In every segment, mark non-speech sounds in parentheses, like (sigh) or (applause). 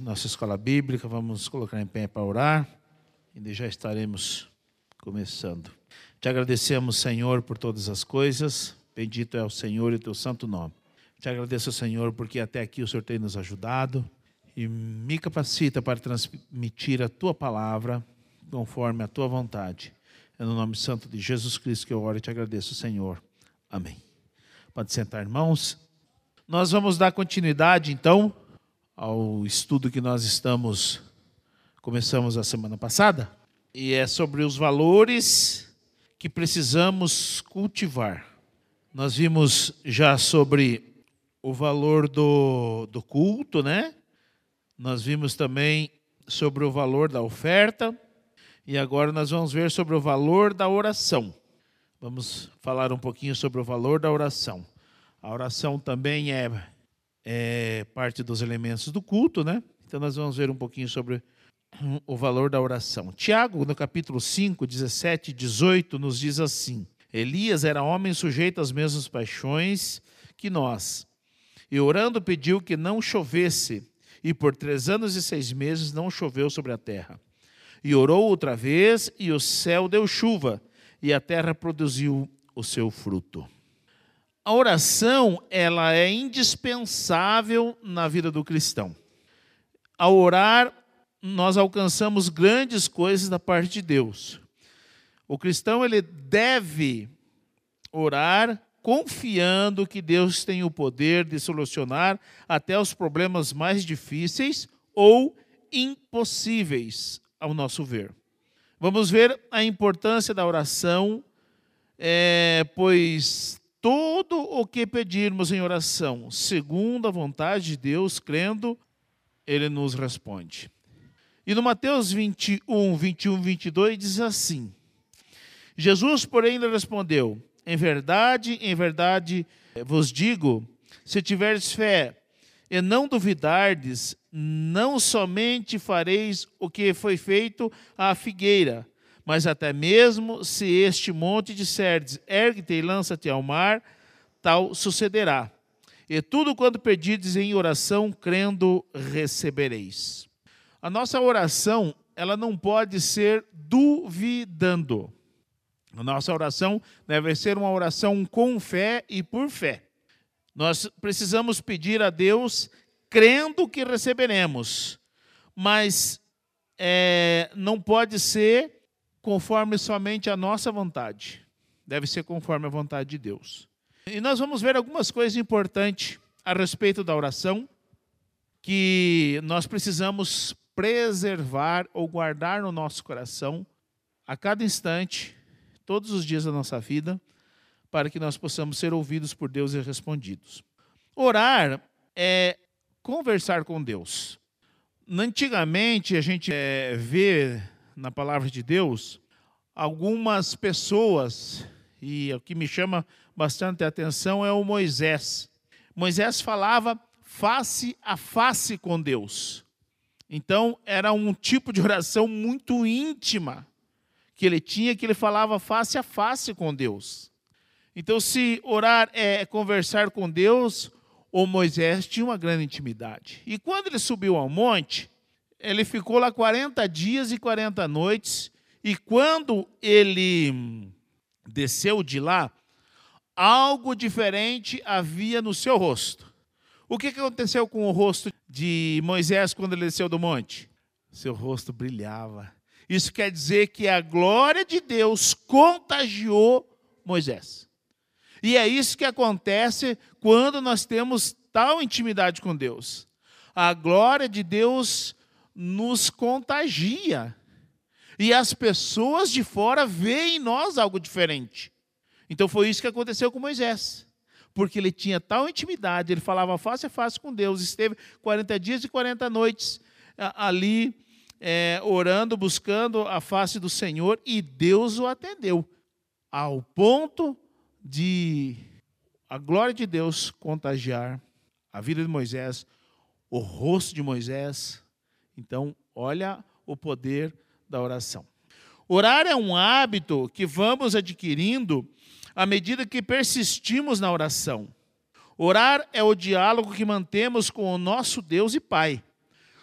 nossa escola bíblica, vamos colocar em pé para orar e já estaremos começando. Te agradecemos, Senhor, por todas as coisas. Bendito é o Senhor e o teu santo nome. Te agradeço, Senhor, porque até aqui o Senhor tem nos ajudado e me capacita para transmitir a tua palavra conforme a tua vontade. É no nome santo de Jesus Cristo que eu oro e te agradeço, Senhor. Amém. Pode sentar, irmãos. Nós vamos dar continuidade, então, ao estudo que nós estamos começamos a semana passada, e é sobre os valores que precisamos cultivar. Nós vimos já sobre o valor do, do culto, né? Nós vimos também sobre o valor da oferta, e agora nós vamos ver sobre o valor da oração. Vamos falar um pouquinho sobre o valor da oração. A oração também é é parte dos elementos do culto, né? Então nós vamos ver um pouquinho sobre o valor da oração. Tiago, no capítulo 5, 17 e 18, nos diz assim: Elias era homem sujeito às mesmas paixões que nós, e orando pediu que não chovesse, e por três anos e seis meses não choveu sobre a terra. E orou outra vez, e o céu deu chuva, e a terra produziu o seu fruto. A oração, ela é indispensável na vida do cristão. Ao orar, nós alcançamos grandes coisas da parte de Deus. O cristão ele deve orar confiando que Deus tem o poder de solucionar até os problemas mais difíceis ou impossíveis, ao nosso ver. Vamos ver a importância da oração, é, pois tudo o que pedirmos em oração, segundo a vontade de Deus, crendo, ele nos responde. E no Mateus 21, 21, 22 diz assim: Jesus, porém, lhe respondeu: Em verdade, em verdade vos digo, se tiverdes fé e não duvidardes, não somente fareis o que foi feito à figueira, mas até mesmo se este monte disserdes, ergue-te e lança-te ao mar, tal sucederá. E tudo quanto pedirdes em oração, crendo, recebereis. A nossa oração, ela não pode ser duvidando. A nossa oração deve ser uma oração com fé e por fé. Nós precisamos pedir a Deus crendo que receberemos, mas é, não pode ser conforme somente a nossa vontade. Deve ser conforme a vontade de Deus. E nós vamos ver algumas coisas importantes a respeito da oração que nós precisamos preservar ou guardar no nosso coração a cada instante, todos os dias da nossa vida, para que nós possamos ser ouvidos por Deus e respondidos. Orar é conversar com Deus. Antigamente, a gente é, vê na palavra de Deus algumas pessoas, e o que me chama bastante atenção é o Moisés. Moisés falava face a face com Deus. Então, era um tipo de oração muito íntima que ele tinha, que ele falava face a face com Deus. Então, se orar é conversar com Deus, o Moisés tinha uma grande intimidade. E quando ele subiu ao monte, ele ficou lá 40 dias e 40 noites, e quando ele desceu de lá, algo diferente havia no seu rosto. O que aconteceu com o rosto de Moisés quando ele desceu do monte? Seu rosto brilhava. Isso quer dizer que a glória de Deus contagiou Moisés. E é isso que acontece quando nós temos tal intimidade com Deus. A glória de Deus nos contagia. E as pessoas de fora veem em nós algo diferente. Então foi isso que aconteceu com Moisés. Porque ele tinha tal intimidade, ele falava face a face com Deus, esteve 40 dias e 40 noites ali é, orando, buscando a face do Senhor, e Deus o atendeu, ao ponto de a glória de Deus contagiar a vida de Moisés, o rosto de Moisés, então, olha o poder da oração. Orar é um hábito que vamos adquirindo à medida que persistimos na oração. Orar é o diálogo que mantemos com o nosso Deus e Pai.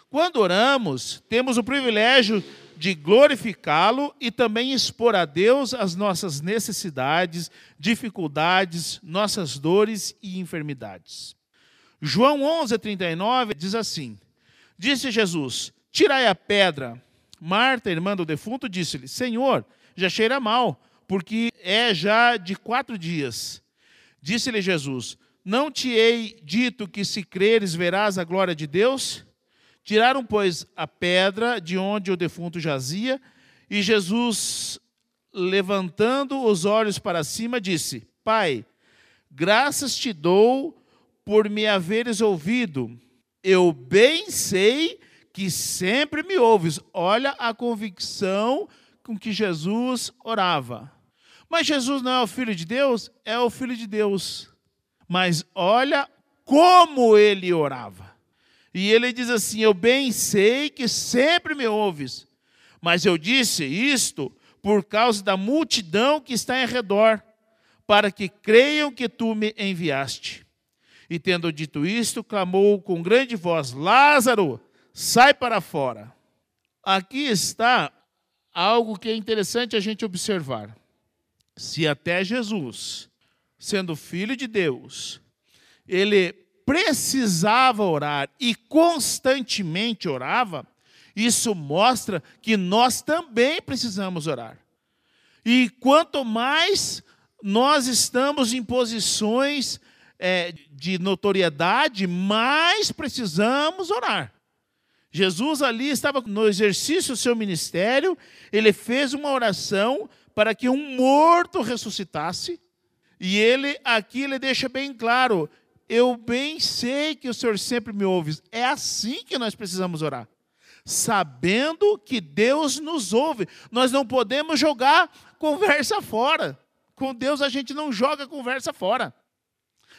Quando oramos, temos o privilégio de glorificá-lo e também expor a Deus as nossas necessidades, dificuldades, nossas dores e enfermidades. João 11:39 diz assim: Disse Jesus: Tirai a pedra. Marta, irmã do defunto, disse-lhe: Senhor, já cheira mal, porque é já de quatro dias. Disse-lhe Jesus: Não te hei dito que se creres verás a glória de Deus? Tiraram, pois, a pedra de onde o defunto jazia, e Jesus, levantando os olhos para cima, disse: Pai, graças te dou por me haveres ouvido. Eu bem sei que sempre me ouves. Olha a convicção com que Jesus orava. Mas Jesus não é o Filho de Deus? É o Filho de Deus. Mas olha como ele orava. E ele diz assim: Eu bem sei que sempre me ouves, mas eu disse isto por causa da multidão que está em redor, para que creiam que tu me enviaste. E tendo dito isto, clamou com grande voz: Lázaro, sai para fora. Aqui está algo que é interessante a gente observar. Se até Jesus, sendo filho de Deus, ele precisava orar e constantemente orava, isso mostra que nós também precisamos orar. E quanto mais nós estamos em posições é, de notoriedade, mais precisamos orar. Jesus ali estava no exercício do seu ministério, ele fez uma oração para que um morto ressuscitasse, e ele aqui ele deixa bem claro: eu bem sei que o Senhor sempre me ouve. É assim que nós precisamos orar. Sabendo que Deus nos ouve. Nós não podemos jogar conversa fora. Com Deus a gente não joga conversa fora.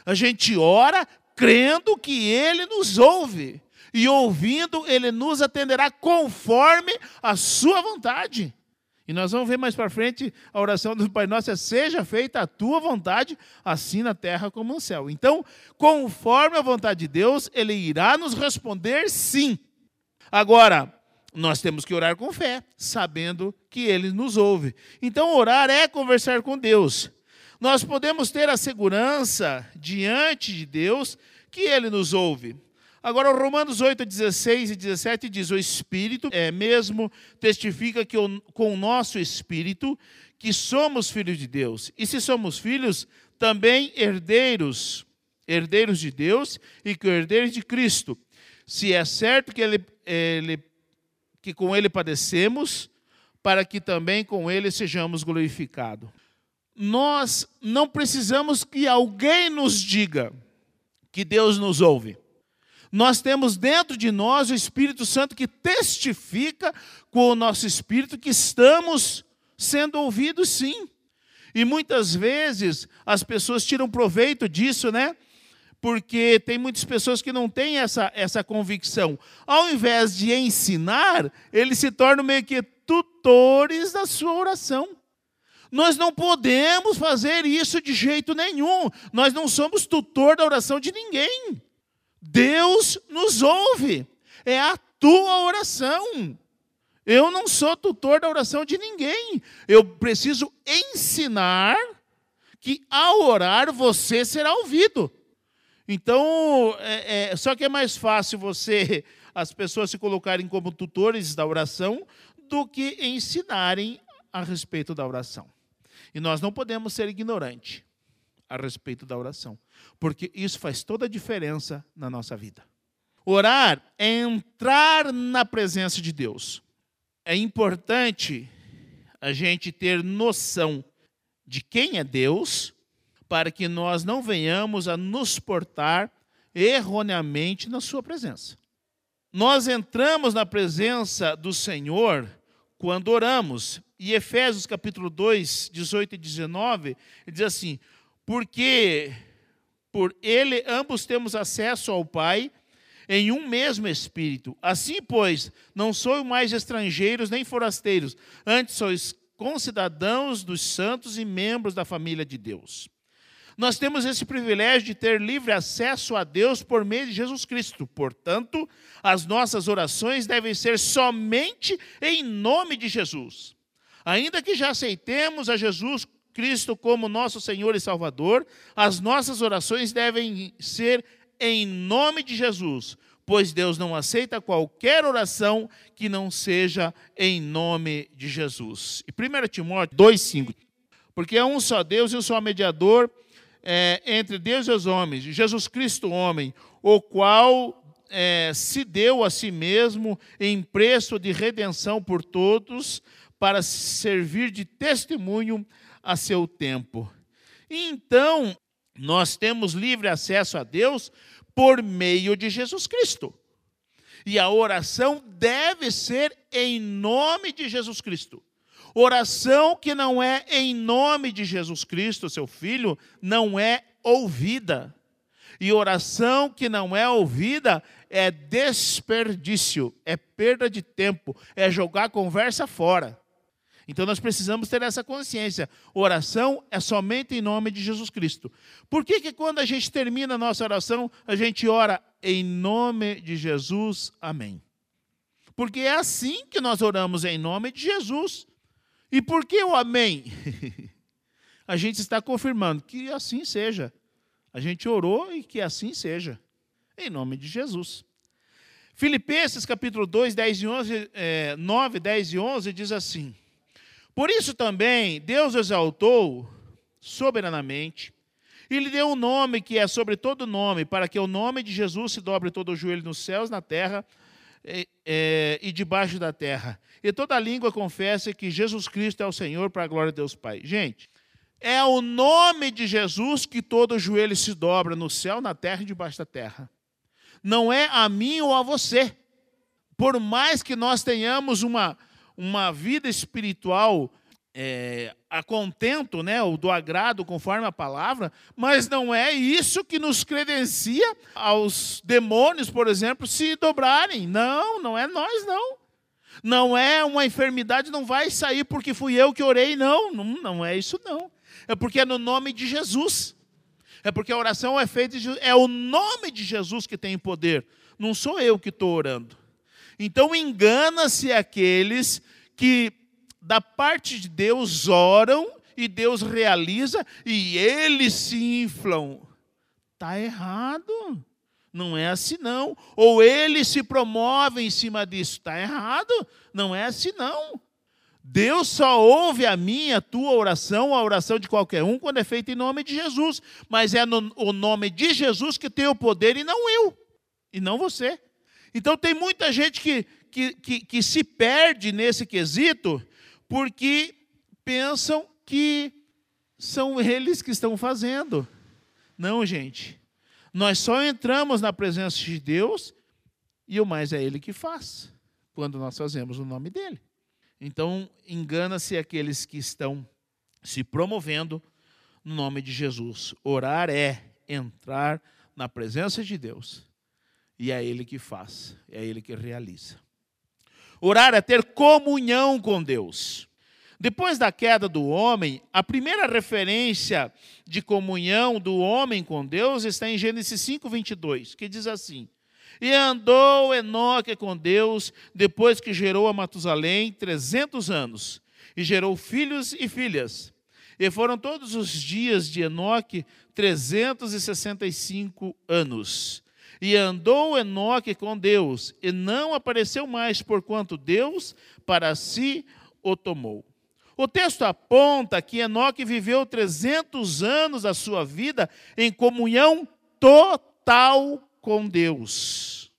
A gente ora crendo que Ele nos ouve. E ouvindo, Ele nos atenderá conforme a Sua vontade. E nós vamos ver mais para frente a oração do Pai Nosso é: seja feita a tua vontade, assim na terra como no céu. Então, conforme a vontade de Deus, Ele irá nos responder sim. Agora, nós temos que orar com fé, sabendo que Ele nos ouve. Então, orar é conversar com Deus. Nós podemos ter a segurança diante de Deus que Ele nos ouve. Agora, Romanos 8, 16 e 17 diz: O Espírito é mesmo testifica que com o nosso Espírito que somos filhos de Deus. E se somos filhos, também herdeiros, herdeiros de Deus e que herdeiros de Cristo. Se é certo que, ele, ele, que com Ele padecemos, para que também com Ele sejamos glorificados. Nós não precisamos que alguém nos diga que Deus nos ouve. Nós temos dentro de nós o Espírito Santo que testifica com o nosso espírito que estamos sendo ouvidos sim. E muitas vezes as pessoas tiram proveito disso, né? Porque tem muitas pessoas que não têm essa, essa convicção. Ao invés de ensinar, eles se tornam meio que tutores da sua oração. Nós não podemos fazer isso de jeito nenhum. Nós não somos tutor da oração de ninguém. Deus nos ouve. É a tua oração. Eu não sou tutor da oração de ninguém. Eu preciso ensinar que ao orar você será ouvido. Então, é, é, só que é mais fácil você, (laughs) as pessoas se colocarem como tutores da oração do que ensinarem a respeito da oração. E nós não podemos ser ignorantes a respeito da oração, porque isso faz toda a diferença na nossa vida. Orar é entrar na presença de Deus. É importante a gente ter noção de quem é Deus, para que nós não venhamos a nos portar erroneamente na Sua presença. Nós entramos na presença do Senhor quando oramos. E Efésios capítulo 2, 18 e 19, ele diz assim: porque por ele ambos temos acesso ao Pai em um mesmo Espírito. Assim, pois, não sois mais estrangeiros nem forasteiros, antes sois concidadãos dos santos e membros da família de Deus. Nós temos esse privilégio de ter livre acesso a Deus por meio de Jesus Cristo. Portanto, as nossas orações devem ser somente em nome de Jesus. Ainda que já aceitemos a Jesus Cristo como nosso Senhor e Salvador, as nossas orações devem ser em nome de Jesus, pois Deus não aceita qualquer oração que não seja em nome de Jesus. E 1 Timóteo 2,5: Porque é um só Deus e um só mediador é, entre Deus e os homens, Jesus Cristo, homem, o qual é, se deu a si mesmo em preço de redenção por todos, para servir de testemunho a seu tempo. Então, nós temos livre acesso a Deus por meio de Jesus Cristo. E a oração deve ser em nome de Jesus Cristo. Oração que não é em nome de Jesus Cristo, seu filho, não é ouvida. E oração que não é ouvida é desperdício, é perda de tempo, é jogar a conversa fora. Então nós precisamos ter essa consciência. Oração é somente em nome de Jesus Cristo. Por que, que quando a gente termina a nossa oração, a gente ora em nome de Jesus, amém? Porque é assim que nós oramos em nome de Jesus. E por que o amém? (laughs) a gente está confirmando que assim seja. A gente orou e que assim seja. Em nome de Jesus. Filipenses capítulo 2, 10 e 11, é, 9, 10 e 11 diz assim: Por isso também Deus exaltou soberanamente e lhe deu um nome que é sobre todo nome, para que o nome de Jesus se dobre todo o joelho nos céus, na terra e, é, e debaixo da terra. E toda língua confessa que Jesus Cristo é o Senhor para a glória de Deus Pai. Gente, é o nome de Jesus que todo joelho se dobra no céu, na terra e debaixo da terra. Não é a mim ou a você. Por mais que nós tenhamos uma, uma vida espiritual é, a contento, né, ou do agrado, conforme a palavra, mas não é isso que nos credencia aos demônios, por exemplo, se dobrarem. Não, não é nós, não. Não é uma enfermidade, não vai sair porque fui eu que orei, não. Não, não é isso, não. É porque é no nome de Jesus. É porque a oração é feita, de, é o nome de Jesus que tem poder. Não sou eu que estou orando. Então engana-se aqueles que da parte de Deus oram e Deus realiza e eles se inflam. Está errado. Não é assim não. Ou eles se promovem em cima disso. Está errado. Não é assim não. Deus só ouve a minha, a tua oração, a oração de qualquer um, quando é feita em nome de Jesus. Mas é no o nome de Jesus que tem o poder e não eu. E não você. Então tem muita gente que, que, que, que se perde nesse quesito porque pensam que são eles que estão fazendo. Não, gente. Nós só entramos na presença de Deus e o mais é Ele que faz, quando nós fazemos o nome dEle. Então, engana-se aqueles que estão se promovendo no nome de Jesus. Orar é entrar na presença de Deus e é Ele que faz, é Ele que realiza. Orar é ter comunhão com Deus. Depois da queda do homem, a primeira referência de comunhão do homem com Deus está em Gênesis 5, 22, que diz assim: E andou Enoque com Deus, depois que gerou a Matusalém 300 anos, e gerou filhos e filhas. E foram todos os dias de Enoque 365 anos. E andou Enoque com Deus, e não apareceu mais, porquanto Deus para si o tomou. O texto aponta que Enoque viveu 300 anos da sua vida em comunhão total com Deus.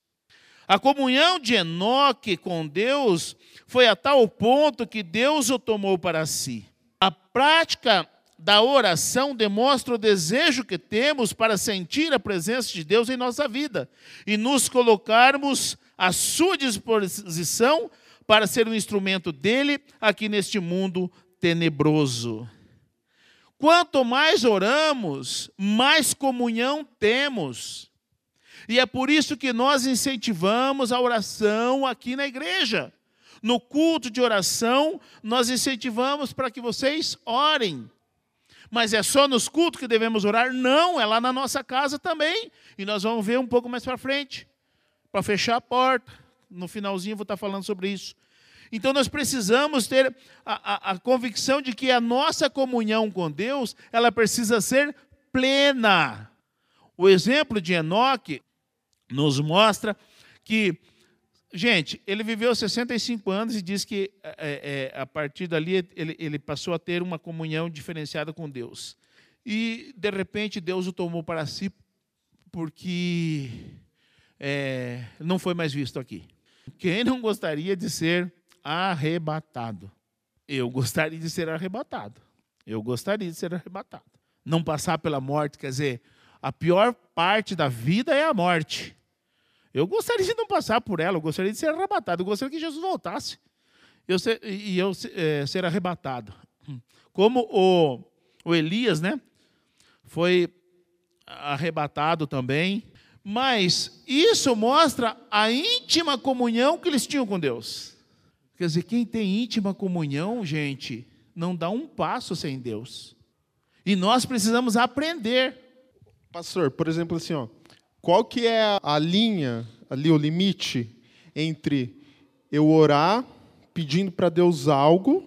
A comunhão de Enoque com Deus foi a tal ponto que Deus o tomou para si. A prática da oração demonstra o desejo que temos para sentir a presença de Deus em nossa vida e nos colocarmos à sua disposição para ser um instrumento dele aqui neste mundo tenebroso. Quanto mais oramos, mais comunhão temos. E é por isso que nós incentivamos a oração aqui na igreja. No culto de oração, nós incentivamos para que vocês orem. Mas é só nos cultos que devemos orar? Não, é lá na nossa casa também. E nós vamos ver um pouco mais para frente, para fechar a porta. No finalzinho vou estar falando sobre isso. Então nós precisamos ter a, a, a convicção de que a nossa comunhão com Deus, ela precisa ser plena. O exemplo de Enoque nos mostra que, gente, ele viveu 65 anos e diz que é, é, a partir dali ele, ele passou a ter uma comunhão diferenciada com Deus. E, de repente, Deus o tomou para si porque é, não foi mais visto aqui. Quem não gostaria de ser arrebatado? Eu gostaria de ser arrebatado. Eu gostaria de ser arrebatado. Não passar pela morte, quer dizer, a pior parte da vida é a morte. Eu gostaria de não passar por ela, eu gostaria de ser arrebatado, eu gostaria que Jesus voltasse eu ser, e eu é, ser arrebatado. Como o, o Elias, né? Foi arrebatado também. Mas isso mostra a íntima comunhão que eles tinham com Deus. Quer dizer, quem tem íntima comunhão, gente, não dá um passo sem Deus. E nós precisamos aprender. Pastor, por exemplo, assim, ó, qual que é a linha, ali o limite entre eu orar pedindo para Deus algo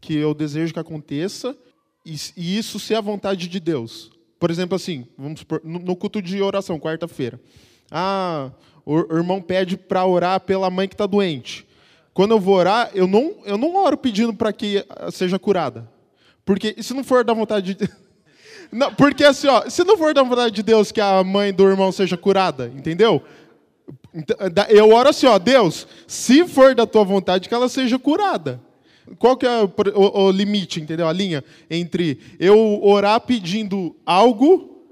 que eu desejo que aconteça e, e, isso ser a vontade de Deus? Por exemplo, assim, vamos supor, no, culto de oração, quarta-feira. Ah, o, o irmão pede para orar pela mãe que está doente. Quando eu vou orar, eu não, eu não oro pedindo para que seja curada. Porque se não for da vontade de (laughs) não, porque assim, ó, se não for da vontade de Deus que a mãe do irmão seja curada, entendeu? Então, eu oro assim, ó, Deus, se for da tua vontade que ela seja curada. Qual que é o, o limite, entendeu? A linha entre eu orar pedindo algo,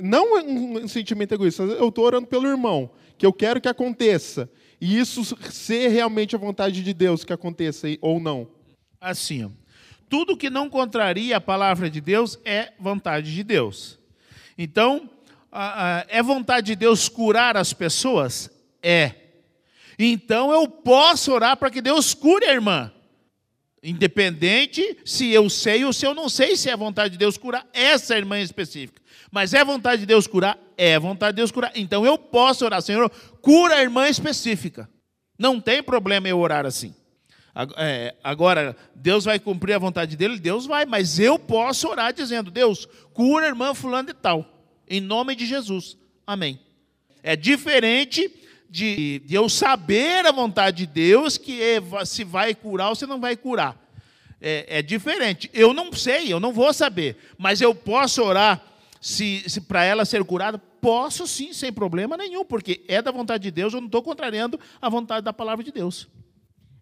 não um sentimento egoísta, eu estou orando pelo irmão, que eu quero que aconteça, e isso ser realmente a vontade de Deus que aconteça ou não. Assim, tudo que não contraria a palavra de Deus é vontade de Deus. Então, é vontade de Deus curar as pessoas? É. Então eu posso orar para que Deus cure a irmã. Independente se eu sei ou se eu não sei se é vontade de Deus curar essa irmã específica. Mas é vontade de Deus curar? É vontade de Deus curar. Então eu posso orar, Senhor, cura a irmã específica. Não tem problema eu orar assim. É, agora, Deus vai cumprir a vontade dele? Deus vai, mas eu posso orar dizendo: Deus, cura a irmã fulano e tal, em nome de Jesus. Amém. É diferente de, de eu saber a vontade de Deus, que é, se vai curar ou se não vai curar. É, é, diferente. Eu não sei, eu não vou saber, mas eu posso orar se, se para ela ser curada? Posso sim, sem problema nenhum, porque é da vontade de Deus, eu não estou contrariando a vontade da palavra de Deus.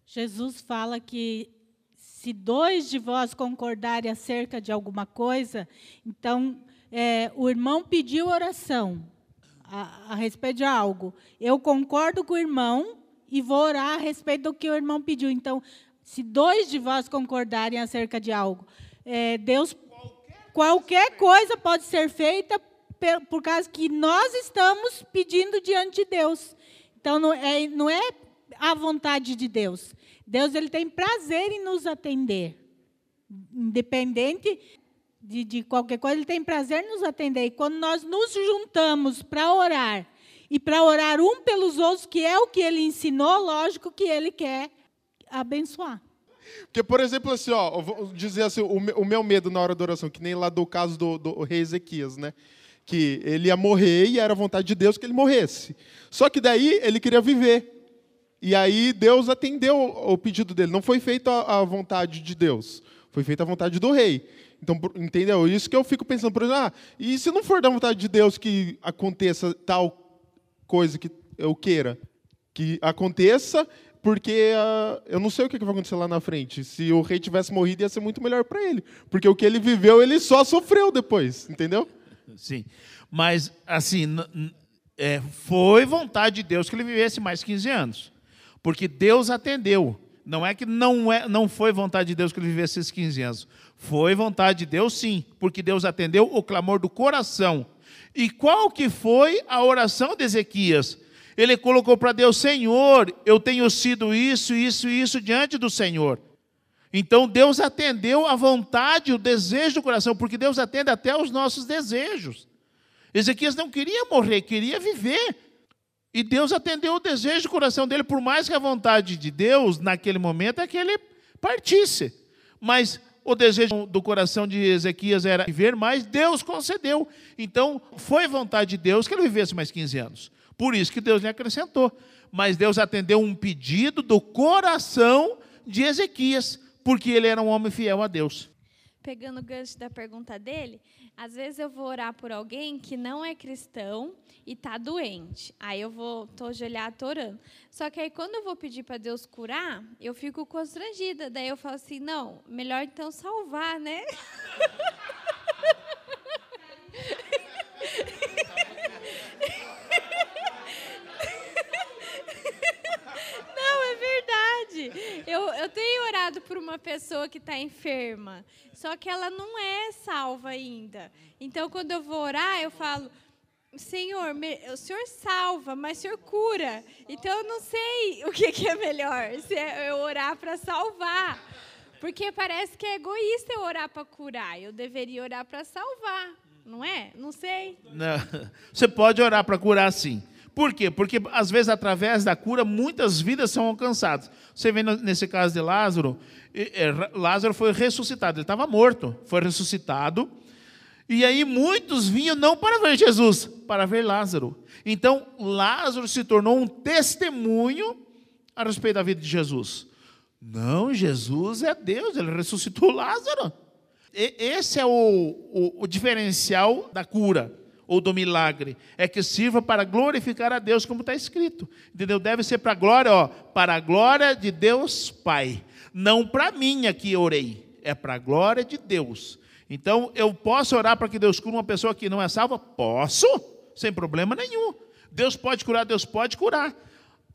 Jesus fala que se dois de vós concordarem acerca de alguma coisa, então é, o irmão pediu oração a, a, respeito de algo. Eu concordo com o irmão e vou orar a respeito do que o irmão pediu. Então, se dois de vós concordarem acerca de algo, é, Deus, qualquer coisa pode ser feita por, causa que nós estamos pedindo diante de Deus. Então, não é, não é a vontade de Deus. Deus ele tem prazer em nos atender. Independente de, de qualquer coisa, ele tem prazer em nos atender. E quando nós nos juntamos para orar, e para orar um pelos outros, que é o que ele ensinou, lógico que ele quer abençoar. Porque, por exemplo, assim, ó, vou dizer assim, o meu medo na hora da oração, que nem lá do caso do, do rei Ezequias, né? Que ele ia morrer e era vontade de Deus que ele morresse. Só que daí ele queria viver. E aí Deus atendeu o pedido dele. Não foi feita a vontade de Deus, foi feita a vontade do rei. Então, entendeu? Isso que eu fico pensando, por exemplo, ah, e se não for da vontade de Deus que aconteça tal coisa que eu queira? Que aconteça, porque uh, eu não sei o que vai acontecer lá na frente. Se o rei tivesse morrido, ia ser muito melhor para ele. Porque o que ele viveu, ele só sofreu depois, entendeu? Sim. Mas, assim, é, foi vontade de Deus que ele vivesse mais 15 anos. Porque Deus atendeu. Não é que não, é, não foi vontade de Deus que ele vivesse esses 15 anos. Foi vontade de Deus, sim, porque Deus atendeu o clamor do coração. E qual que foi a oração de Ezequias? Ele colocou para Deus, Senhor, eu tenho sido isso, isso e isso diante do Senhor. Então Deus atendeu a vontade, o desejo do coração, porque Deus atende até os nossos desejos. Ezequias não queria morrer, queria viver. E Deus atendeu o desejo do coração dele, por mais que a vontade de Deus, naquele momento, é que ele partisse. Mas o desejo do coração de Ezequias era viver mais, Deus concedeu. Então, foi vontade de Deus que ele vivesse mais 15 anos. Por isso que Deus lhe acrescentou. Mas Deus atendeu um pedido do coração de Ezequias, porque ele era um homem fiel a Deus. Pegando o gancho da pergunta dele, às vezes eu vou orar por alguém que não é cristão e está doente. Aí eu vou, tô ajoelhado, tô orando. Só que aí quando eu vou pedir para Deus curar, eu fico constrangida. Daí eu falo assim, não, melhor então salvar, né? (laughs) Eu, eu tenho orado por uma pessoa que está enferma, só que ela não é salva ainda. Então, quando eu vou orar, eu falo: Senhor, o Senhor salva, mas o Senhor cura. Então, eu não sei (laughs) o que, que é melhor, se é eu orar para salvar. Porque parece que é egoísta eu orar para curar. Eu deveria orar para salvar, não é? Não sei. Não. Você pode orar para curar, sim. Por quê? Porque às vezes através da cura muitas vidas são alcançadas. Você vê nesse caso de Lázaro, Lázaro foi ressuscitado, ele estava morto, foi ressuscitado. E aí muitos vinham não para ver Jesus, para ver Lázaro. Então Lázaro se tornou um testemunho a respeito da vida de Jesus. Não, Jesus é Deus, ele ressuscitou Lázaro. E esse é o, o, o diferencial da cura ou do milagre, é que sirva para glorificar a Deus, como está escrito. Entendeu? Deve ser para a glória, ó, para a glória de Deus Pai. Não para mim aqui orei, é para a glória de Deus. Então, eu posso orar para que Deus cure uma pessoa que não é salva? Posso, sem problema nenhum. Deus pode curar, Deus pode curar.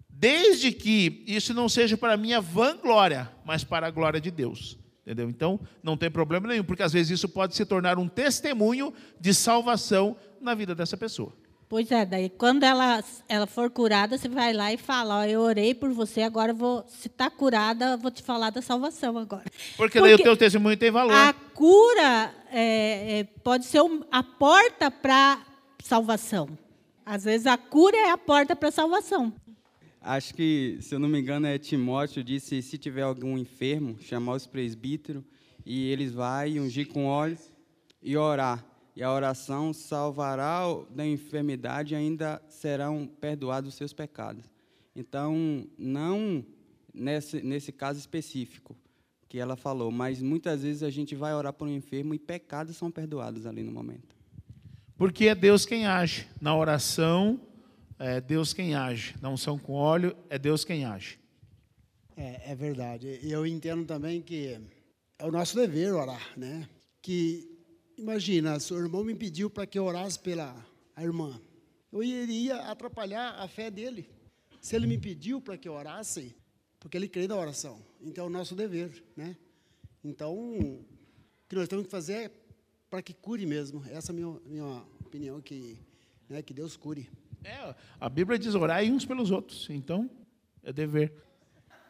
Desde que isso não seja para minha vanglória, mas para a glória de Deus. Entendeu? Então, não tem problema nenhum, porque às vezes isso pode se tornar um testemunho de salvação na vida dessa pessoa. Pois é, daí quando ela, ela for curada, você vai lá e fala, ó, eu orei por você, agora vou, se está curada, vou te falar da salvação agora. Porque, Porque daí o teu testemunho tem valor. A cura é, é, pode ser a porta para salvação. Às vezes a cura é a porta para a salvação. Acho que, se eu não me engano, é Timóteo disse, se tiver algum enfermo, chamar os presbíteros e eles vão ungir com óleo e orar e a oração salvará da enfermidade e ainda serão perdoados os seus pecados. Então, não nesse, nesse caso específico que ela falou, mas muitas vezes a gente vai orar por um enfermo e pecados são perdoados ali no momento. Porque é Deus quem age. Na oração, é Deus quem age. Na unção com óleo, é Deus quem age. É, é verdade. E eu entendo também que é o nosso dever orar, né? Que Imagina, seu irmão me pediu para que eu orasse pela a irmã. Eu iria atrapalhar a fé dele. Se ele me pediu para que eu orasse, porque ele crê na oração. Então é o nosso dever, né? Então, o que nós temos que fazer é para que cure mesmo. Essa é a minha, minha opinião, que, né, que Deus cure. É, a Bíblia diz orar uns pelos outros. Então, é dever.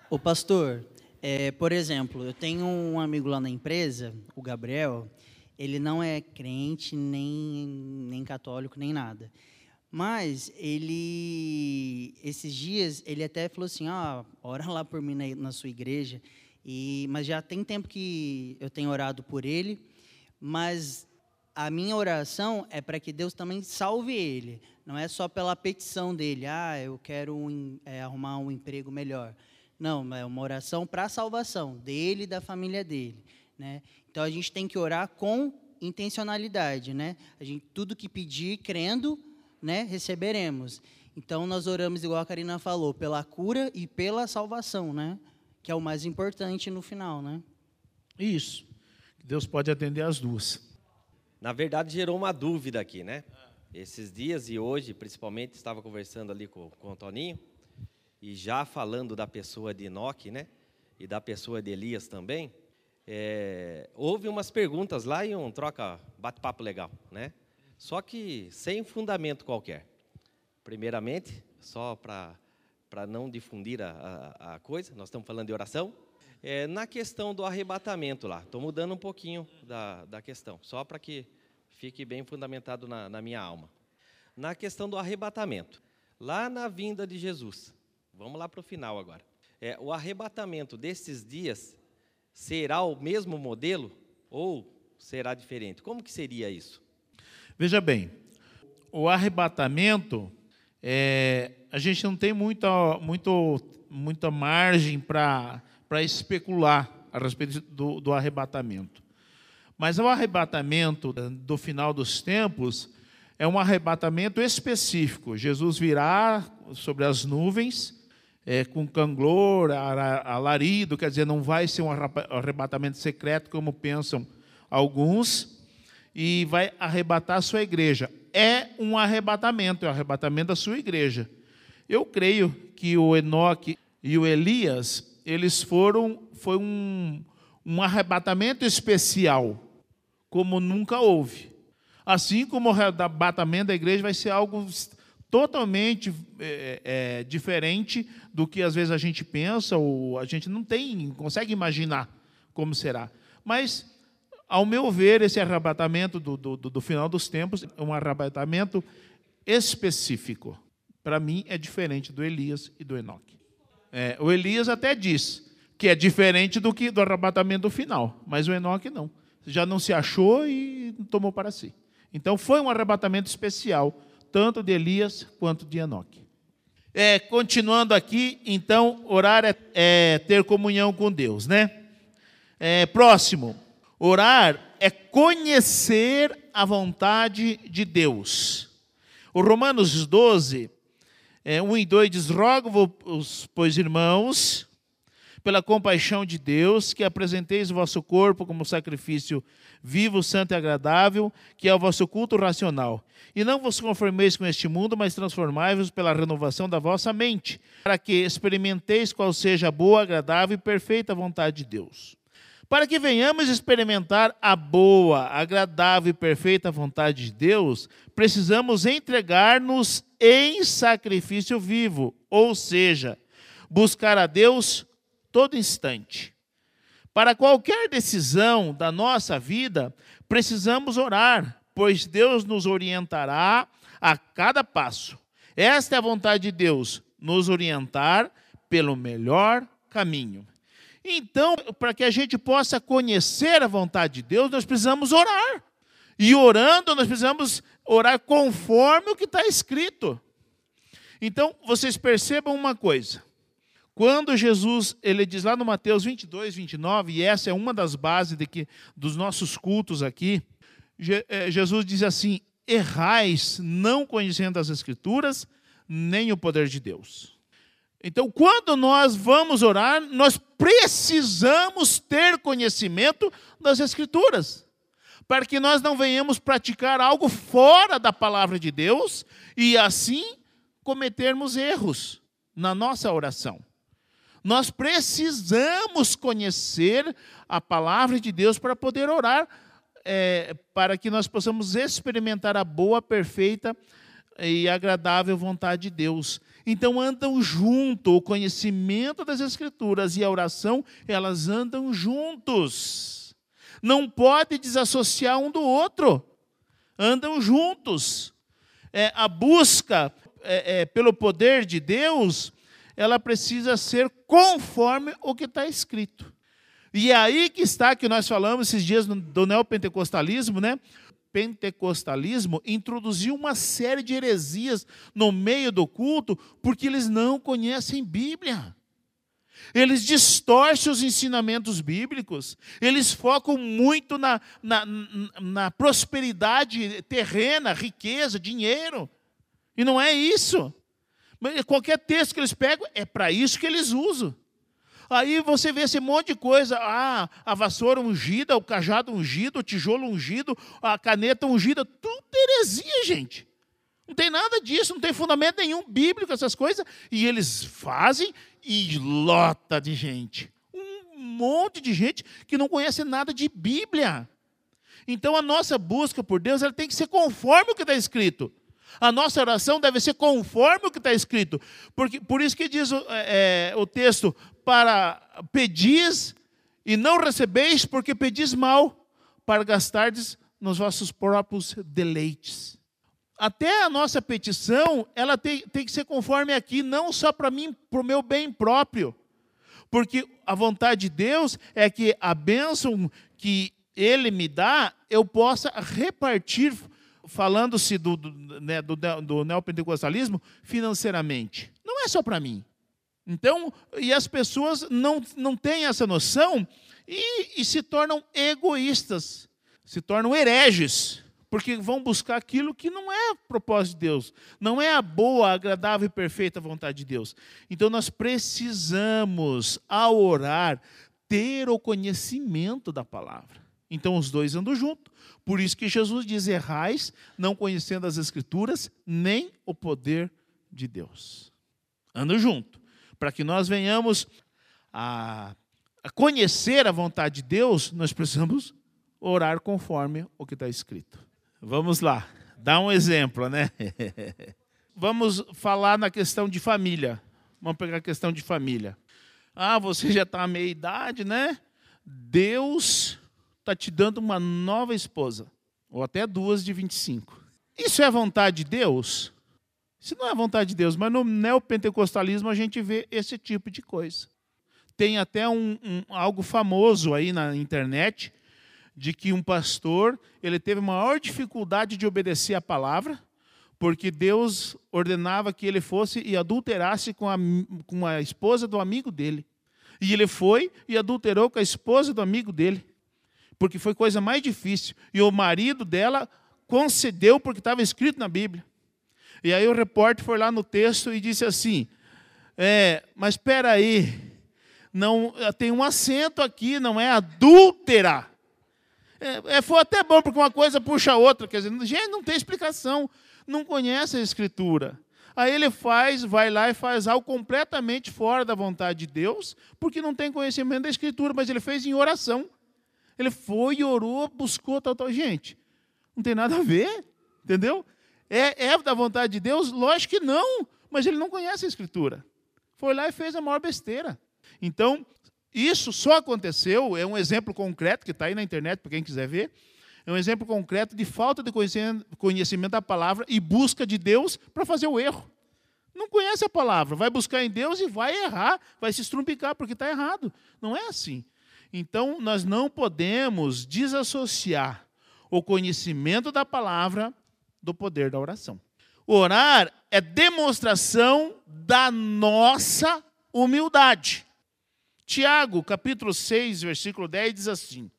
O pastor, é, por exemplo, eu tenho um amigo lá na empresa, o Gabriel, ele não é crente, nem, nem católico, nem nada. Mas ele, esses dias, ele até falou assim: ah, ora lá por mim na, na sua igreja. E, mas já tem tempo que eu tenho orado por ele, mas a minha oração é para que Deus também salve ele. Não é só pela petição dele, ah, eu quero um, é, arrumar um emprego melhor. Não, é uma oração para a salvação dele e da família dele. Né? Então a gente tem que orar com intencionalidade, né? A gente tudo que pedir crendo, né, receberemos. Então nós oramos igual a Karina falou, pela cura e pela salvação, né? Que é o mais importante no final, né? Isso. Deus pode atender as duas. Na verdade gerou uma dúvida aqui, né? Esses dias e hoje, principalmente, estava conversando ali com, com o Toninho e já falando da pessoa de Enoque, né? E da pessoa de Elias também é, houve umas perguntas lá e um troca bate-papo legal, né? Só que sem fundamento qualquer. Primeiramente, só para não difundir a, a, a, coisa, nós estamos falando de oração. É, na questão do arrebatamento lá, estou mudando um pouquinho da, da questão, só para que fique bem fundamentado na, na minha alma. Na questão do arrebatamento, lá na vinda de Jesus, vamos lá para o final agora. É, o arrebatamento desses dias será o mesmo modelo ou será diferente? Como que seria isso? Veja bem, o arrebatamento, é, a gente não tem muita, muito, muita margem para especular a respeito do, do arrebatamento. Mas o arrebatamento do final dos tempos é um arrebatamento específico. Jesus virá sobre as nuvens, é, com canglor, alarido, quer dizer, não vai ser um arrebatamento secreto, como pensam alguns, e vai arrebatar a sua igreja. É um arrebatamento, é um arrebatamento da sua igreja. Eu creio que o Enoque e o Elias, eles foram, foi um, um arrebatamento especial, como nunca houve. Assim como o arrebatamento da igreja vai ser algo totalmente é, é, diferente do que às vezes a gente pensa ou a gente não tem, consegue imaginar como será. Mas, ao meu ver, esse arrebatamento do, do, do final dos tempos é um arrebatamento específico. Para mim, é diferente do Elias e do Enoque. É, o Elias até diz que é diferente do que do arrebatamento final, mas o Enoque não. Já não se achou e tomou para si. Então foi um arrebatamento especial tanto de Elias quanto de Enoque. É, continuando aqui, então, orar é, é ter comunhão com Deus, né? É, próximo, orar é conhecer a vontade de Deus. O Romanos 12, é, 1 e 2 diz: Rogo-vos, pois irmãos, pela compaixão de Deus, que apresenteis o vosso corpo como sacrifício vivo, santo e agradável, que é o vosso culto racional. E não vos conformeis com este mundo, mas transformai-vos pela renovação da vossa mente, para que experimenteis qual seja a boa, agradável e perfeita vontade de Deus. Para que venhamos experimentar a boa, agradável e perfeita vontade de Deus, precisamos entregar-nos em sacrifício vivo, ou seja, buscar a Deus todo instante. Para qualquer decisão da nossa vida, precisamos orar, pois Deus nos orientará a cada passo. Esta é a vontade de Deus, nos orientar pelo melhor caminho. Então, para que a gente possa conhecer a vontade de Deus, nós precisamos orar. E orando, nós precisamos orar conforme o que está escrito. Então, vocês percebam uma coisa: quando Jesus, ele diz lá no Mateus 22, 29, e essa é uma das bases de que, dos nossos cultos aqui, eh, Jesus diz assim: errais não conhecendo as Escrituras, nem o poder de Deus. Então, quando nós vamos orar, nós precisamos ter conhecimento das Escrituras, para que nós não venhamos praticar algo fora da palavra de Deus e assim cometermos erros na nossa oração. Nós precisamos conhecer a palavra de Deus para poder orar, é, para que nós possamos experimentar a boa, perfeita e agradável vontade de Deus. Então andam junto, o conhecimento das Escrituras e a oração, elas andam juntos. Não pode desassociar um do outro. Andam juntos. É, a busca é, é, pelo poder de Deus ela precisa ser conforme o que está escrito. E é aí que está que nós falamos esses dias do neopentecostalismo, né? Pentecostalismo introduziu uma série de heresias no meio do culto porque eles não conhecem Bíblia. Eles distorcem os ensinamentos bíblicos, eles focam muito na, na, na prosperidade terrena, riqueza, dinheiro. E não é isso. Qualquer texto que eles pegam, é para isso que eles usam. Aí você vê esse monte de coisa, ah, a vassoura ungida, o cajado ungido, o tijolo ungido, a caneta ungida, tudo heresia, gente. Não tem nada disso, não tem fundamento nenhum bíblico essas coisas, e eles fazem e lota de gente. Um monte de gente que não conhece nada de Bíblia. Então a nossa busca por Deus ela tem que ser conforme o que está escrito. A nossa oração deve ser conforme o que está escrito. Porque, por isso que diz é, o texto: para pedis e não recebeis, porque pedis mal, para gastardes nos vossos próprios deleites. Até a nossa petição, ela tem, tem que ser conforme aqui, não só para mim, para o meu bem próprio. Porque a vontade de Deus é que a bênção que Ele me dá, eu possa repartir falando-se do, do, né, do, do neopentecostalismo, financeiramente. Não é só para mim. Então, e as pessoas não, não têm essa noção e, e se tornam egoístas, se tornam hereges, porque vão buscar aquilo que não é propósito de Deus, não é a boa, agradável e perfeita vontade de Deus. Então, nós precisamos, ao orar, ter o conhecimento da palavra. Então, os dois andam juntos. Por isso que Jesus diz: errais, não conhecendo as Escrituras, nem o poder de Deus. Ando junto. Para que nós venhamos a, a, conhecer a vontade de Deus, nós precisamos orar conforme o que está escrito. Vamos lá, dá um exemplo, né? (laughs) Vamos falar na questão de família. Vamos pegar a questão de família. Ah, você já está à meia idade, né? Deus está te dando uma nova esposa, ou até duas de 25. Isso é vontade de Deus? Isso não é vontade de Deus, mas no neopentecostalismo a gente vê esse tipo de coisa. Tem até um, um, algo famoso aí na internet de que um pastor ele teve maior dificuldade de obedecer a palavra, porque Deus ordenava que ele fosse e adulterasse com a, com a esposa do amigo dele. E ele foi e adulterou com a esposa do amigo dele porque foi coisa mais difícil. E o marido dela concedeu porque estava escrito na Bíblia. E aí o repórter foi lá no texto e disse assim: é, mas espera aí, não tem um acento aqui, não é adúltera. É, é, foi até bom porque uma coisa puxa a outra, quer dizer, gente, não tem explicação, não conhece a Escritura. Aí ele faz, vai lá e faz algo completamente fora da vontade de Deus, porque não tem conhecimento da Escritura, mas ele fez em oração. Ele foi, orou, buscou, tal, tal. Gente, não tem nada a ver, entendeu? É, é da vontade de Deus? Lógico que não, mas ele não conhece a Escritura. Foi lá e fez a maior besteira. Então, isso só aconteceu, é um exemplo concreto que está aí na internet para quem quiser ver. É um exemplo concreto de falta de conhecimento da palavra e busca de Deus para fazer o erro. Não conhece a palavra, vai buscar em Deus e vai errar, vai se estrumpicar porque está errado. Não é assim. Então, nós não podemos desassociar o conhecimento da palavra do poder da oração. Orar é demonstração da nossa humildade. Tiago, capítulo 6, versículo 10 diz assim: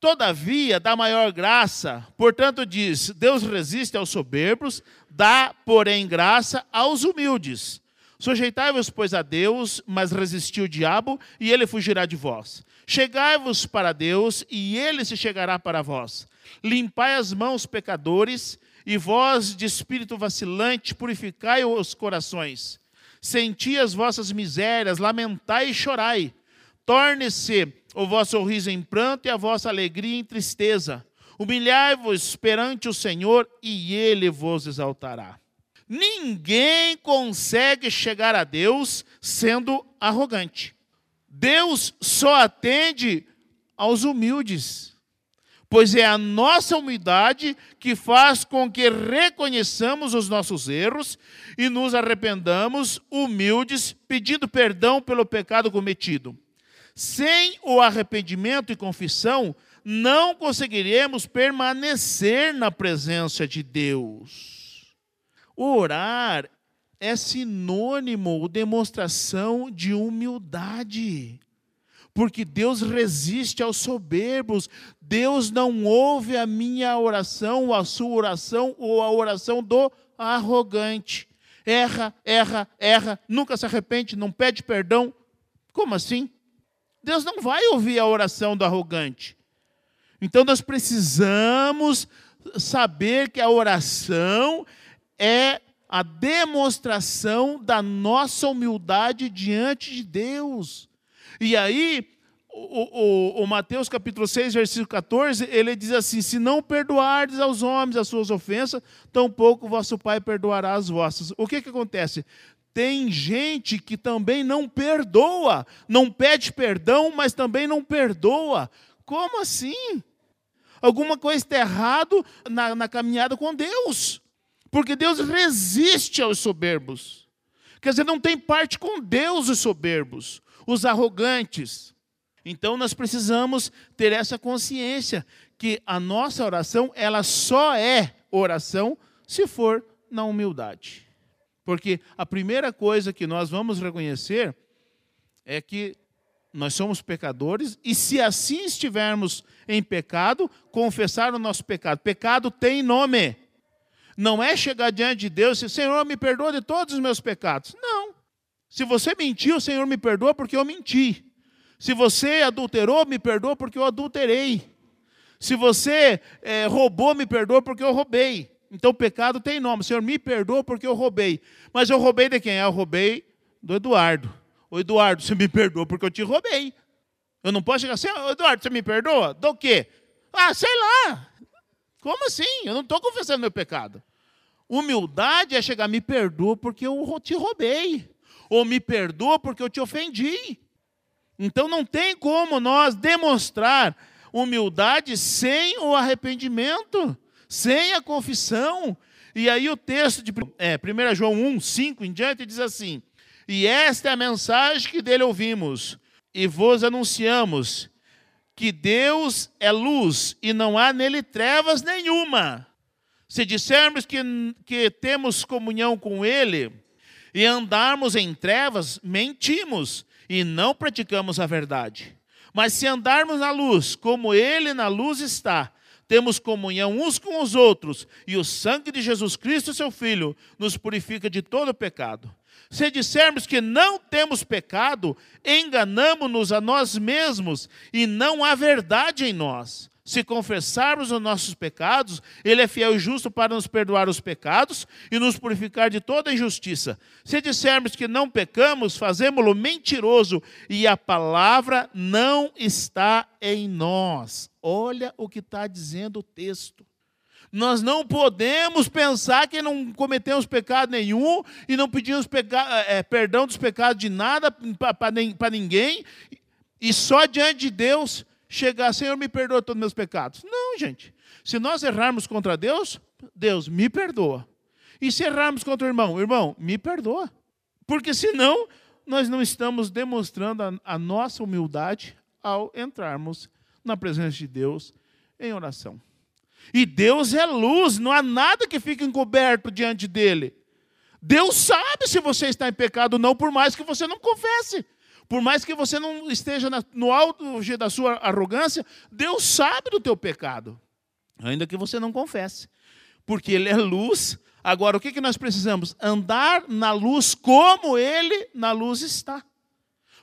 Todavia, dá maior graça, portanto diz: Deus resiste aos soberbos, dá, porém, graça aos humildes. Sujeitai-vos, pois, a Deus, mas resisti o diabo, e ele fugirá de vós. Chegai-vos para Deus, e ele se chegará para vós. Limpai as mãos, pecadores, e vós, de espírito vacilante, purificai os corações. Senti as vossas misérias, lamentai e chorai. Torne-se o vosso riso em pranto e a vossa alegria em tristeza. Humilhai-vos perante o Senhor, e ele vos exaltará. Ninguém consegue chegar a Deus sendo arrogante. Deus só atende aos humildes, pois é a nossa humildade que faz com que reconheçamos os nossos erros e nos arrependamos humildes, pedindo perdão pelo pecado cometido. Sem o arrependimento e confissão, não conseguiremos permanecer na presença de Deus. Orar é sinônimo, demonstração de humildade. Porque Deus resiste aos soberbos. Deus não ouve a minha oração, a sua oração ou a oração do arrogante. Erra, erra, erra, nunca se arrepende, não pede perdão. Como assim? Deus não vai ouvir a oração do arrogante. Então nós precisamos saber que a oração é a demonstração da nossa humildade diante de Deus. E aí, o, o, o, Mateus capítulo 6, versículo 14, ele diz assim: Se não perdoardes aos homens as suas ofensas, tampouco vosso Pai perdoará as vossas. O que, que acontece? Tem gente que também não perdoa, não pede perdão, mas também não perdoa. Como assim? Alguma coisa está errado na, na caminhada com Deus. Porque Deus resiste aos soberbos. Quer dizer, não tem parte com Deus os soberbos, os arrogantes. Então nós precisamos ter essa consciência que a nossa oração, ela só é oração se for na humildade. Porque a primeira coisa que nós vamos reconhecer é que nós somos pecadores e se assim estivermos em pecado, confessar o nosso pecado. Pecado tem nome. Não é chegar diante de Deus e dizer, Senhor, me perdoa de todos os meus pecados. Não. Se você mentiu, o Senhor me perdoa porque eu menti. Se você adulterou, me perdoa porque eu adulterei. Se você é, roubou, me perdoa porque eu roubei. Então o pecado tem nome. Senhor, me perdoa porque eu roubei. Mas eu roubei de quem? Eu roubei do Eduardo. Ô Eduardo, você me perdoa porque eu te roubei. Eu não posso chegar assim, Eduardo, você me perdoa? Do quê? Ah, sei lá. Como assim? Eu não estou confessando meu pecado. Humildade é chegar, me perdoa porque eu te roubei. Ou me perdoa porque eu te ofendi. Então não tem como nós demonstrar humildade sem o arrependimento, sem a confissão. E aí o texto de é, 1 João 1, 5 em diante diz assim: E esta é a mensagem que dele ouvimos, e vos anunciamos, que Deus é luz e não há nele trevas nenhuma. Se dissermos que, que temos comunhão com Ele e andarmos em trevas, mentimos e não praticamos a verdade. Mas se andarmos na luz, como Ele na luz está, temos comunhão uns com os outros, e o sangue de Jesus Cristo, seu Filho, nos purifica de todo pecado. Se dissermos que não temos pecado, enganamos-nos a nós mesmos e não há verdade em nós. Se confessarmos os nossos pecados, Ele é fiel e justo para nos perdoar os pecados e nos purificar de toda injustiça. Se dissermos que não pecamos, fazemos-lo mentiroso e a palavra não está em nós. Olha o que está dizendo o texto. Nós não podemos pensar que não cometemos pecado nenhum e não pedimos é, perdão dos pecados de nada para ninguém, e só diante de Deus chegar, Senhor, me perdoa todos os meus pecados. Não, gente. Se nós errarmos contra Deus, Deus me perdoa. E se errarmos contra o irmão, irmão, me perdoa. Porque senão nós não estamos demonstrando a, a nossa humildade ao entrarmos na presença de Deus em oração. E Deus é luz, não há nada que fique encoberto diante dele. Deus sabe se você está em pecado ou não, por mais que você não confesse. Por mais que você não esteja no alto da sua arrogância, Deus sabe do teu pecado, ainda que você não confesse. Porque Ele é luz. Agora, o que, que nós precisamos? Andar na luz como Ele na luz está.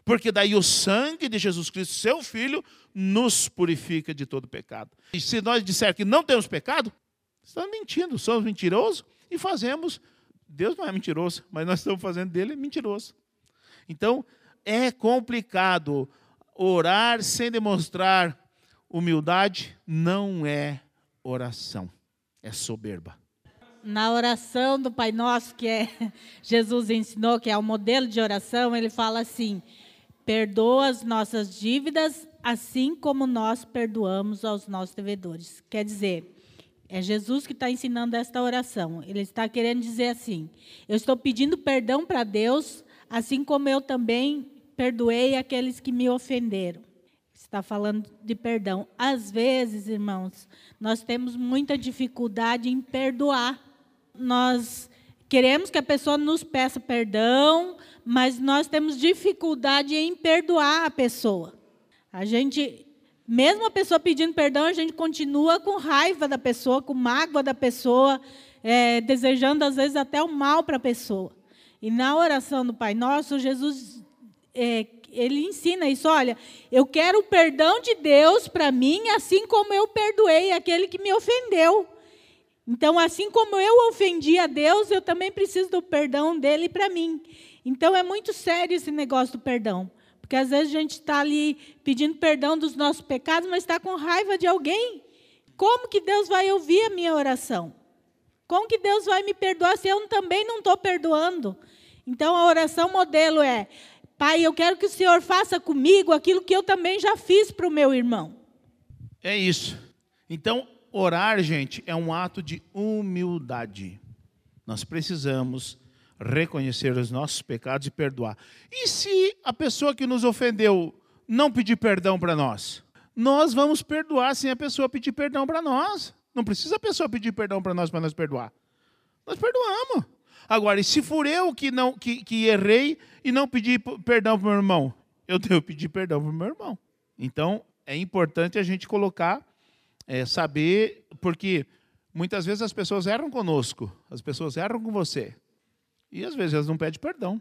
Porque daí o sangue de Jesus Cristo, seu Filho, nos purifica de todo pecado. E se nós dissermos que não temos pecado, estamos mentindo, somos mentirosos e fazemos. Deus não é mentiroso, mas nós estamos fazendo dele mentiroso. Então, é complicado. Orar sem demonstrar humildade não é oração, é soberba. Na oração do Pai Nosso, que é (laughs) Jesus ensinou, que é o modelo de oração, ele fala assim: perdoa as nossas dívidas, assim como nós perdoamos aos nossos devedores. Quer dizer, é Jesus que está ensinando esta oração. Ele está querendo dizer assim: eu estou pedindo perdão para Deus, assim como eu também perdoei aqueles que me ofenderam. Está falando de perdão. Às vezes, irmãos, nós temos muita dificuldade em perdoar. Nós queremos que a pessoa nos peça perdão, mas nós temos dificuldade em perdoar a pessoa. A gente, mesmo a pessoa pedindo perdão, a gente continua com raiva da pessoa, com mágoa da pessoa, é, desejando às vezes até o mal para a pessoa. E na oração do Pai Nosso, Jesus é, ele ensina isso. Olha, eu quero o perdão de Deus para mim, assim como eu perdoei aquele que me ofendeu. Então, assim como eu ofendi a Deus, eu também preciso do perdão dele para mim. Então, é muito sério esse negócio do perdão. Porque às vezes a gente está ali pedindo perdão dos nossos pecados, mas está com raiva de alguém. Como que Deus vai ouvir a minha oração? Como que Deus vai me perdoar se eu também não estou perdoando? Então a oração modelo é: Pai, eu quero que o Senhor faça comigo aquilo que eu também já fiz para o meu irmão. É isso. Então, orar, gente, é um ato de humildade. Nós precisamos reconhecer os nossos pecados e perdoar. E se a pessoa que nos ofendeu não pedir perdão para nós? Nós vamos perdoar sem a pessoa pedir perdão para nós. Não precisa a pessoa pedir perdão para nós para nós perdoar. Nós perdoamos. Agora, e se for eu que, não, que, que errei e não pedi perdão para o meu irmão? Eu devo pedir perdão para o meu irmão. Então, é importante a gente colocar, é, saber, porque muitas vezes as pessoas erram conosco, as pessoas erram com você. E às vezes elas não pedem perdão.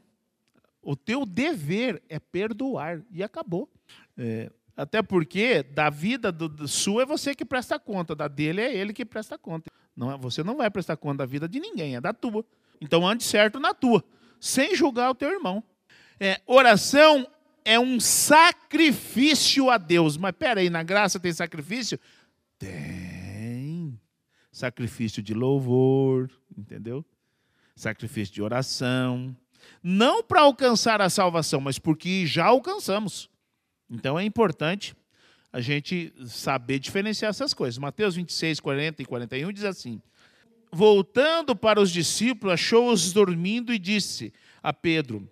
O teu dever é perdoar. E acabou. É, até porque da vida do, do sua é você que presta conta, da dele é ele que presta conta. Não, é, você não vai prestar conta da vida de ninguém, é da tua. Então ande certo na tua, sem julgar o teu irmão. É, oração é um sacrifício a Deus. Mas peraí, na graça tem sacrifício? Tem. Sacrifício de louvor, entendeu? Sacrifício de oração. Não para alcançar a salvação, mas porque já alcançamos. Então é importante a gente saber diferenciar essas coisas. Mateus 26, 40 e 41 diz assim: Voltando para os discípulos, achou-os dormindo e disse a Pedro: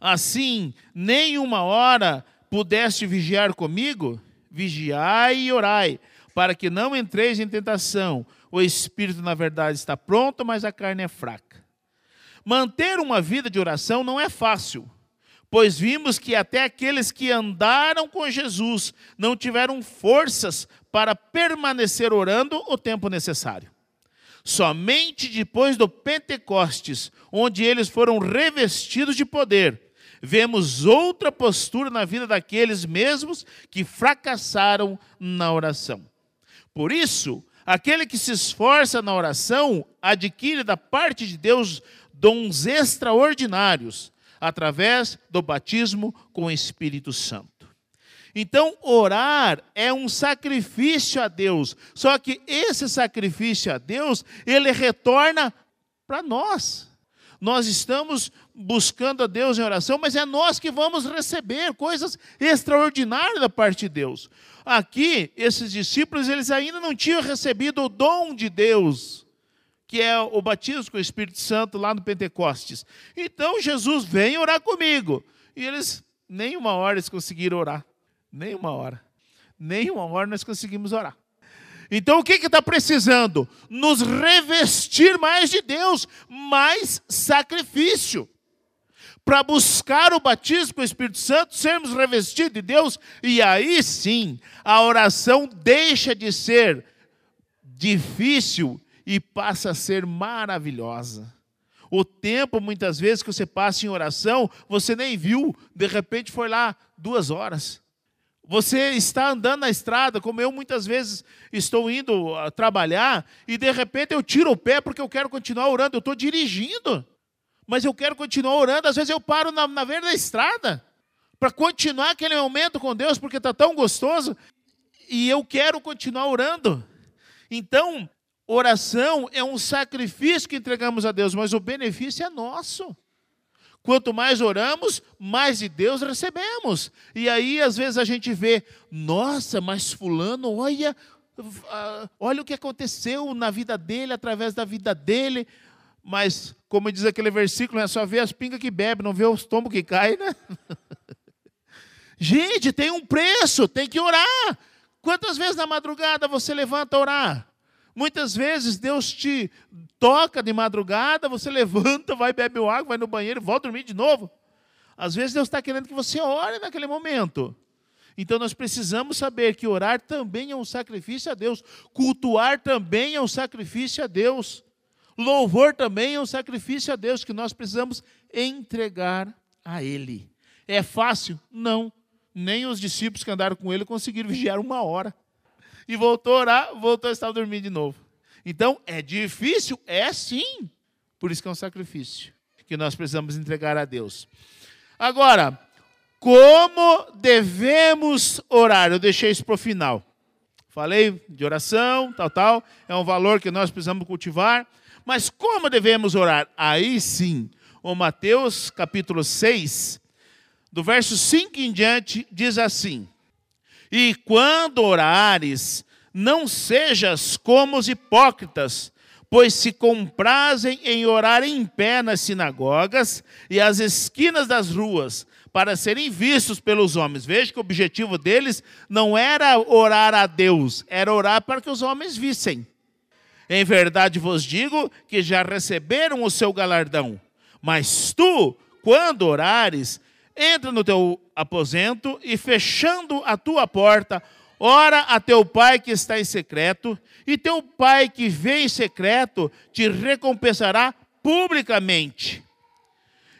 Assim, nem uma hora pudeste vigiar comigo? Vigiai e orai, para que não entreis em tentação. O espírito, na verdade, está pronto, mas a carne é fraca. Manter uma vida de oração não é fácil pois vimos que até aqueles que andaram com Jesus não tiveram forças para permanecer orando o tempo necessário. Somente depois do Pentecostes, onde eles foram revestidos de poder, vemos outra postura na vida daqueles mesmos que fracassaram na oração. Por isso, aquele que se esforça na oração adquire da parte de Deus dons extraordinários através do batismo com o Espírito Santo. Então, orar é um sacrifício a Deus. Só que esse sacrifício a Deus, ele retorna para nós. Nós estamos buscando a Deus em oração, mas é nós que vamos receber coisas extraordinárias da parte de Deus. Aqui, esses discípulos, eles ainda não tinham recebido o dom de Deus que é o batismo com o Espírito Santo lá no Pentecostes. Então Jesus vem orar comigo. E eles, nem uma hora eles conseguiram orar. Nem uma hora. Nem uma hora nós conseguimos orar. Então o que está precisando? Nos revestir mais de Deus, mais sacrifício. Para buscar o batismo com o Espírito Santo, sermos revestidos de Deus, e aí sim a oração deixa de ser difícil e passa a ser maravilhosa. O tempo, muitas vezes, que você passa em oração, você nem viu, de repente foi lá duas horas. Você está andando na estrada, como eu muitas vezes estou indo a trabalhar, e de repente eu tiro o pé porque eu quero continuar orando. Eu estou dirigindo, mas eu quero continuar orando. Às vezes eu paro na, na da estrada para continuar aquele momento com Deus, porque está tão gostoso, e eu quero continuar orando. Então, Oração é um sacrifício que entregamos a Deus, mas o benefício é nosso. Quanto mais oramos, mais de Deus recebemos. E aí, às vezes, a gente vê, nossa, mas Fulano, olha, ah, olha o que aconteceu na vida dele, através da vida dele. Mas, como diz aquele versículo, é só ver as pingas que bebe, não vê os tombos que caem, né? (laughs) gente, tem um preço, tem que orar. Quantas vezes na madrugada você levanta a orar? Muitas vezes Deus te toca de madrugada, você (laughs) levanta, vai beber água, vai no banheiro, volta a dormir de novo. Às vezes Deus está querendo que você ore naquele momento. Então nós precisamos saber que orar também é um sacrifício a Deus, cultuar também é um sacrifício a Deus, louvor também é um sacrifício a Deus que nós precisamos entregar a Ele. É fácil? Não. Nem os discípulos que andaram com ele conseguiram vigiar uma hora e voltou a orar, voltou a estar dormindo de novo. Então, é difícil? É sim. Por isso que é um sacrifício que nós precisamos entregar a Deus. Agora, como devemos orar. Eu deixei isso para o final. Falei de oração, tal, tal. É um valor que nós precisamos cultivar. Mas como devemos orar? Aí sim, o Mateus capítulo 6, do verso 5 em diante, diz assim: E quando orares, não sejas como os hipócritas, pois se comprazem em orar em pé nas sinagogas e às esquinas das ruas, para serem vistos pelos homens. Veja que o objetivo deles não era orar a Deus, era orar para que os homens vissem. Em verdade vos digo que já receberam o seu galardão. Mas tu, quando orares, entra no teu aposento e fechando a tua porta, ora a teu pai que está em secreto, e teu pai que vê em secreto te recompensará publicamente.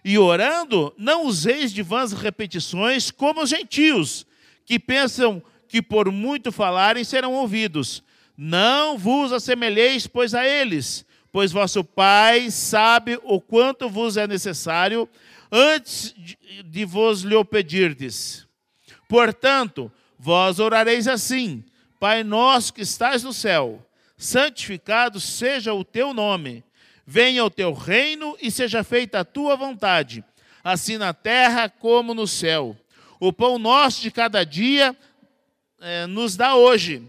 E orando, não useis de vãs repetições como os gentios, que pensam que por muito falarem serão ouvidos. Não vos assemelheis, pois, a eles, pois vosso Pai sabe o quanto vos é necessário antes de vos lhe pedirdes. Portanto, vós orareis assim: Pai nosso que estás no céu, santificado seja o teu nome Venha o teu reino e seja feita a tua vontade, assim na terra como no céu. O pão nosso de cada dia é, nos dá hoje.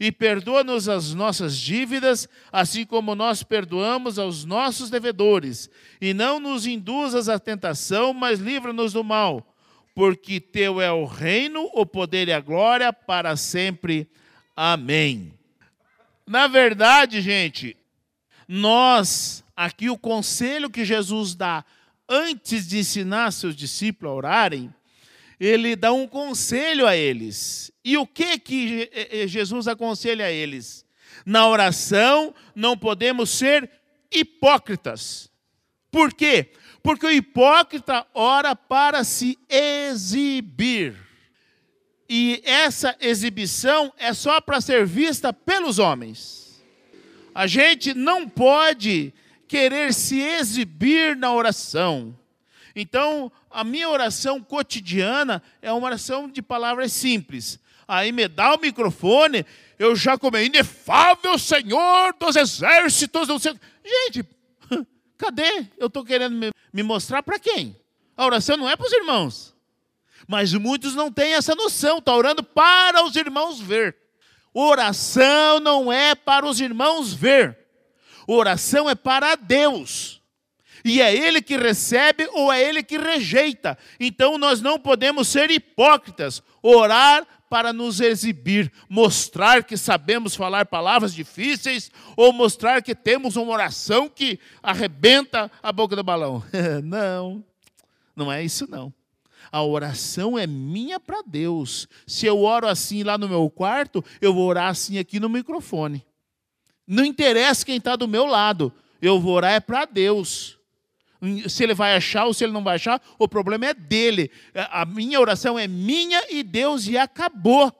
E perdoa-nos as nossas dívidas, assim como nós perdoamos aos nossos devedores. E não nos induzas à tentação, mas livra-nos do mal. Porque teu é o reino, o poder e a glória para sempre. Amém. Na verdade, gente, nós, aqui o conselho que Jesus dá antes de ensinar seus discípulos a orarem, ele dá um conselho a eles. E o que que Jesus aconselha a eles? Na oração não podemos ser hipócritas. Por quê? Porque o hipócrita ora para se exibir. E essa exibição é só para ser vista pelos homens. A gente não pode querer se exibir na oração. Então, a minha oração cotidiana é uma oração de palavras simples. Aí me dá o microfone, eu já comei, inefável Senhor dos exércitos. Não sei. Gente, (laughs) cadê? Eu estou querendo me, mostrar para quem? A oração não é para os irmãos. Mas muitos não têm essa noção, está orando para os irmãos ver. Oração não é para os irmãos ver. Oração é para Deus. E é Ele que recebe ou é Ele que rejeita. Então nós não podemos ser hipócritas. Orar para nos exibir, mostrar que sabemos falar palavras difíceis ou mostrar que temos uma oração que arrebenta a boca do balão. (laughs) não, não é isso não. A oração é minha para Deus. Se eu oro assim lá no meu quarto, eu vou orar assim aqui no microfone. Não interessa quem está do meu lado, eu vou orar é para Deus. Se ele vai achar ou se ele não vai achar, o problema é dele. A minha oração é minha e Deus e acabou.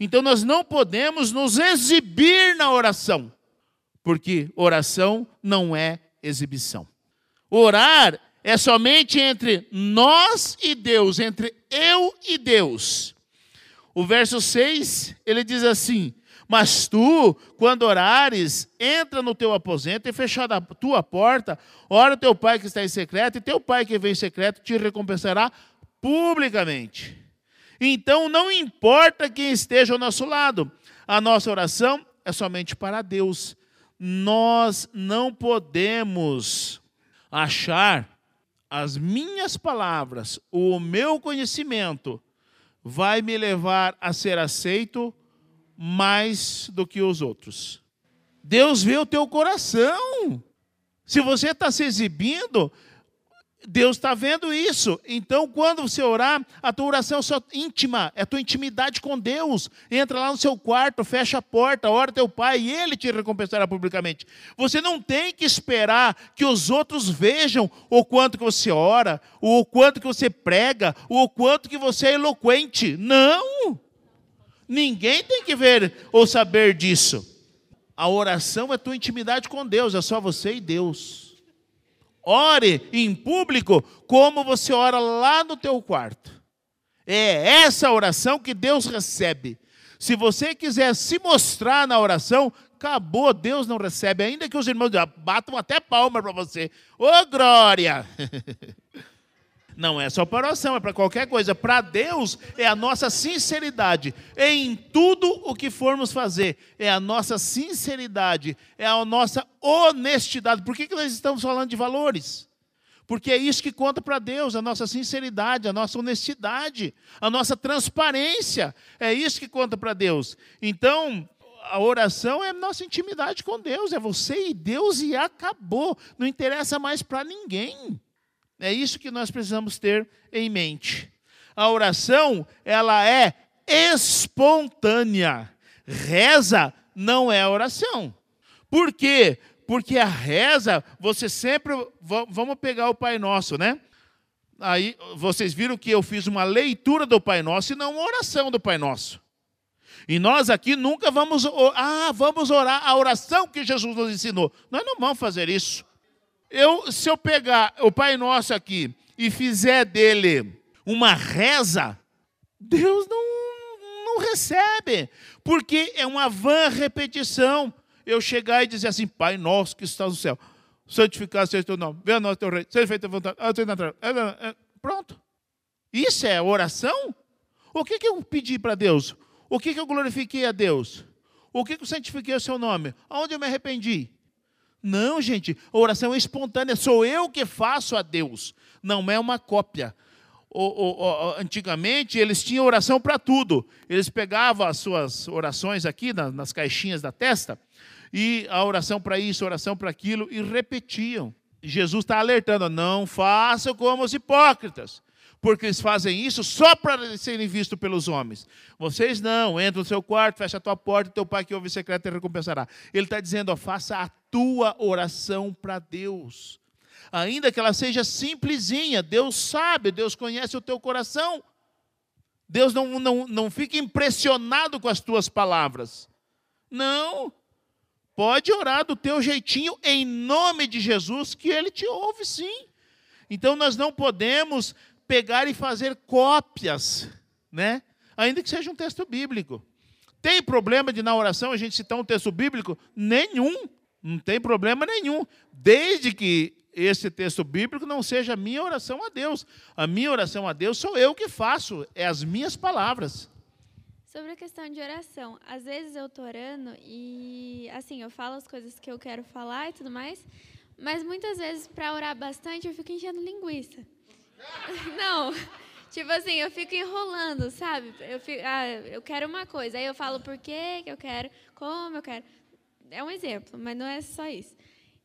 Então nós não podemos nos exibir na oração, porque oração não é exibição. Orar é somente entre nós e Deus, entre eu e Deus. O verso 6, ele diz assim: Mas tu, quando orares, entra no teu aposento e fechada a tua porta, ora teu pai que está em secreto, e teu pai que vem em secreto te recompensará publicamente. Então não importa quem esteja ao nosso lado, a nossa oração é somente para Deus. Nós não podemos achar as minhas palavras, o meu conhecimento, vai me levar a ser aceito mais do que os outros. Deus vê o teu coração. Se você está se exibindo, Deus está vendo isso. Então, quando você orar, a tua oração é só íntima, é a tua intimidade com Deus. Entra lá no seu quarto, fecha a porta, ora teu pai e ele te recompensará publicamente. Você não tem que esperar que os outros vejam o quanto que você ora, o quanto que você prega, o quanto que você é eloquente. Não! Ninguém tem que ver ou saber disso. A oração é tua intimidade com Deus, é só você e Deus. Ore em público como você ora lá no teu quarto. É essa oração que Deus recebe. Se você quiser se mostrar na oração, acabou, Deus não recebe, ainda que os irmãos batam até palma para você. Ô oh, glória! (laughs) Não é só para oração, é para qualquer coisa. Para Deus é a nossa sinceridade em tudo o que formos fazer. É a nossa sinceridade, é a nossa honestidade. Por que, que nós estamos falando de valores? Porque é isso que conta para Deus, a nossa sinceridade, a nossa honestidade, a nossa transparência. É isso que conta para Deus. Então, a oração é nossa intimidade com Deus, é você e Deus e acabou. Não interessa mais para ninguém. É isso que nós precisamos ter em mente. A oração, ela é espontânea. Reza não é oração. Por quê? Porque a reza, você sempre. Vamos pegar o Pai Nosso, né? Aí vocês viram que eu fiz uma leitura do Pai Nosso e não uma oração do Pai Nosso. E nós aqui nunca vamos, ah, vamos orar a oração que Jesus nos ensinou. Nós não vamos fazer isso. Eu, se eu pegar o Pai Nosso aqui e fizer dele uma reza, Deus não, não recebe, porque é uma vã repetição. Eu chegar e dizer assim, Pai Nosso que está no céu, santificado seja o teu nome, venha nós teu rei, seja feita a vontade, pronto. Isso é oração? O que, que eu pedi para Deus? O que, que eu glorifiquei a Deus? O que, que eu santifiquei o seu nome? Aonde eu me arrependi? Não, gente, oração é espontânea, sou eu que faço a Deus, não é uma cópia. O, o, o, antigamente eles tinham oração para tudo. Eles pegavam as suas orações aqui nas, nas caixinhas da testa e a oração para isso, a oração para aquilo e repetiam. Jesus está alertando: não façam como os hipócritas porque eles fazem isso só para serem vistos pelos homens. Vocês não, entra no seu quarto, fecha a tua porta, teu pai que ouve secreto te recompensará. Ele está dizendo, ó, faça a tua oração para Deus. Ainda que ela seja simplesinha, Deus sabe, Deus conhece o teu coração. Deus não, não, não fica impressionado com as tuas palavras. Não. Pode orar do teu jeitinho, em nome de Jesus, que Ele te ouve sim. Então nós não podemos pegar e fazer cópias, né? Ainda que seja um texto bíblico. Tem problema de na oração a gente citar um texto bíblico? Nenhum. Não tem problema nenhum. Desde que esse texto bíblico não seja a minha oração a Deus. A minha oração a Deus sou eu que faço, é as minhas palavras. Sobre a questão de oração, às vezes eu estou orando e, assim, eu falo as coisas que eu quero falar e tudo mais, mas muitas vezes, para orar bastante, eu fico enchendo linguiça. (laughs) Não. Tipo assim, eu fico enrolando, sabe? Eu, fico, ah, eu quero uma coisa, aí eu falo por que eu quero, como eu quero. É um exemplo, mas não é só isso.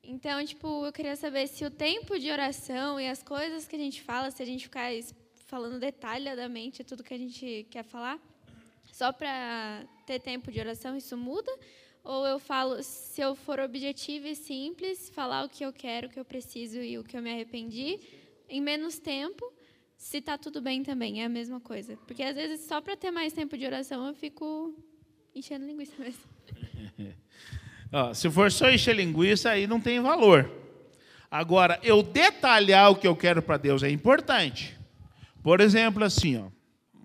Então, tipo, eu queria saber se o tempo de oração e as coisas que a gente fala, se a gente ficar falando detalhadamente tudo que a gente quer falar, só para ter tempo de oração, isso muda? Ou eu falo, se eu for objetivo e simples, falar o que eu quero, o que eu preciso e o que eu me arrependi, em menos tempo, se está tudo bem também, é a mesma coisa. Porque às vezes só para ter mais tempo de oração eu fico enchendo linguiça mesmo. (laughs) se for só encher linguiça, aí não tem valor. Agora, eu detalhar o que eu quero para Deus é importante. Por exemplo, assim, ó,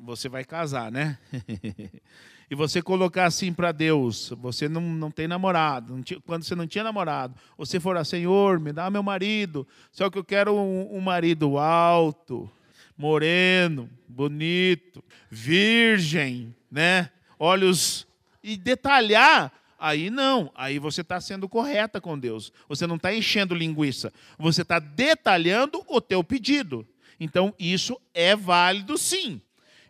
você vai casar, né? (laughs) e você colocar assim para Deus, você não, não tem namorado, não tinha, quando você não tinha namorado, você for a Senhor, me dá meu marido, só que eu quero um, um marido alto, moreno, bonito, virgem, né? Olhos e detalhar, aí não, aí você está sendo correta com Deus. Você não está enchendo linguiça, você está detalhando o teu pedido. Então isso é válido sim.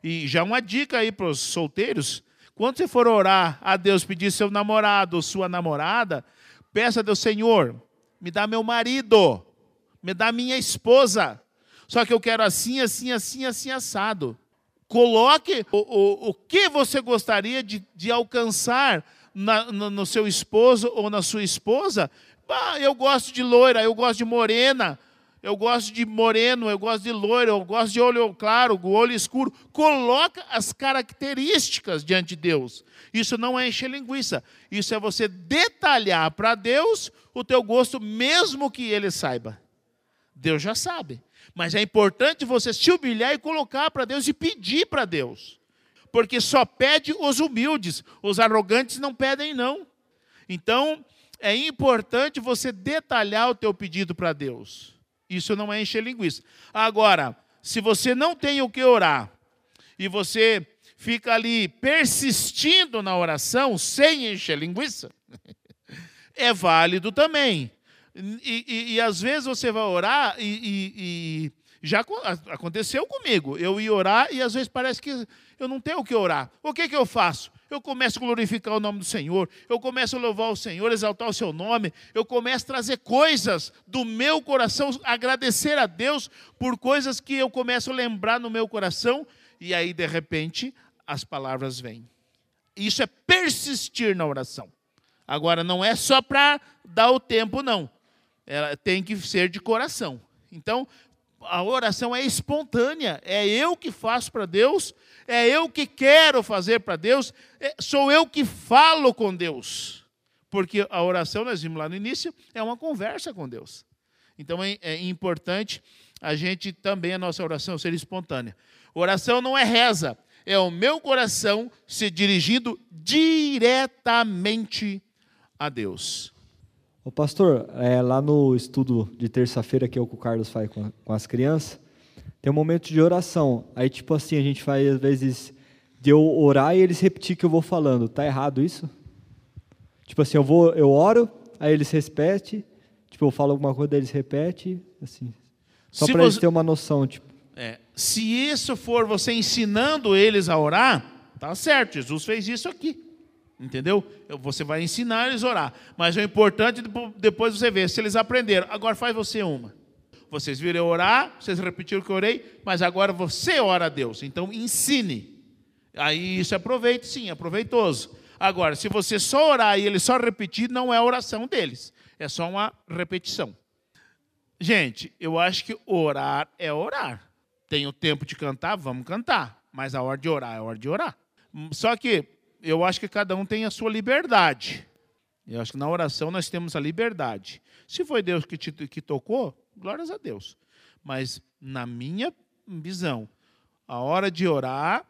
E já uma dica aí para os solteiros: quando você for orar a Deus, pedir seu namorado ou sua namorada, peça a Deus, Senhor, me dá meu marido, me dá minha esposa. Só que eu quero assim, assim, assim, assim, assado. Coloque o, o, o que você gostaria de, de alcançar na, no, no seu esposo ou na sua esposa. Ah, eu gosto de loira, eu gosto de morena, eu gosto de moreno, eu gosto de loiro, eu gosto de olho claro, olho escuro. Coloca as características diante de Deus. Isso não é encher linguiça. Isso é você detalhar para Deus o teu gosto, mesmo que Ele saiba. Deus já sabe. Mas é importante você se humilhar e colocar para Deus e pedir para Deus. Porque só pede os humildes, os arrogantes não pedem não. Então, é importante você detalhar o teu pedido para Deus. Isso não é encher linguiça. Agora, se você não tem o que orar e você fica ali persistindo na oração sem encher linguiça, (laughs) é válido também. E, e, e, às vezes você vai orar e, e, já aconteceu comigo. Eu ia orar e às vezes parece que eu não tenho o que orar. O que, que eu faço? Eu começo a glorificar o nome do Senhor, eu começo a louvar o Senhor, exaltar o seu nome, eu começo a trazer coisas do meu coração, agradecer a Deus por coisas que eu começo a lembrar no meu coração, e aí de repente as palavras vêm. Isso é persistir na oração. Agora, não é só para dar o tempo, não. Ela tem que ser de coração. Então, a oração é espontânea, é eu que faço para Deus, é eu que quero fazer para Deus, é, sou eu que falo com Deus. Porque a oração, nós vimos lá no início, é uma conversa com Deus. Então é, é importante a gente também, a nossa oração ser espontânea. Oração não é reza, é o meu coração se dirigindo diretamente a Deus. O pastor, é, lá no estudo de terça-feira que, o que o Carlos faz com, com as crianças, tem um momento de oração. Aí, tipo assim, a gente faz, às vezes, de eu orar e eles repetir o que eu vou falando. Tá errado isso? Tipo assim, eu vou, eu oro, aí eles repetem, tipo, eu falo alguma coisa, eles repetem, assim. Só para eles terem uma noção, tipo. É, se isso for você ensinando eles a orar, tá certo, Jesus fez isso aqui. Entendeu? Você vai ensinar eles a orar. Mas o importante depois você ver se eles aprenderam. Agora faz você uma. Vocês viram eu orar, vocês repetiram que eu orei, mas agora você ora a Deus. Então ensine. Aí isso aproveite, sim, é proveitoso. Agora, se você só orar e ele só repetir, não é oração deles. É só uma repetição. Gente, eu acho que orar é orar. Tem o tempo de cantar, vamos cantar. Mas a hora de orar é a hora de orar. Só que eu acho que cada um tem a sua liberdade. Eu acho que na oração nós temos a liberdade. Se foi Deus que te que tocou, glórias a Deus. Mas na minha visão, a hora de orar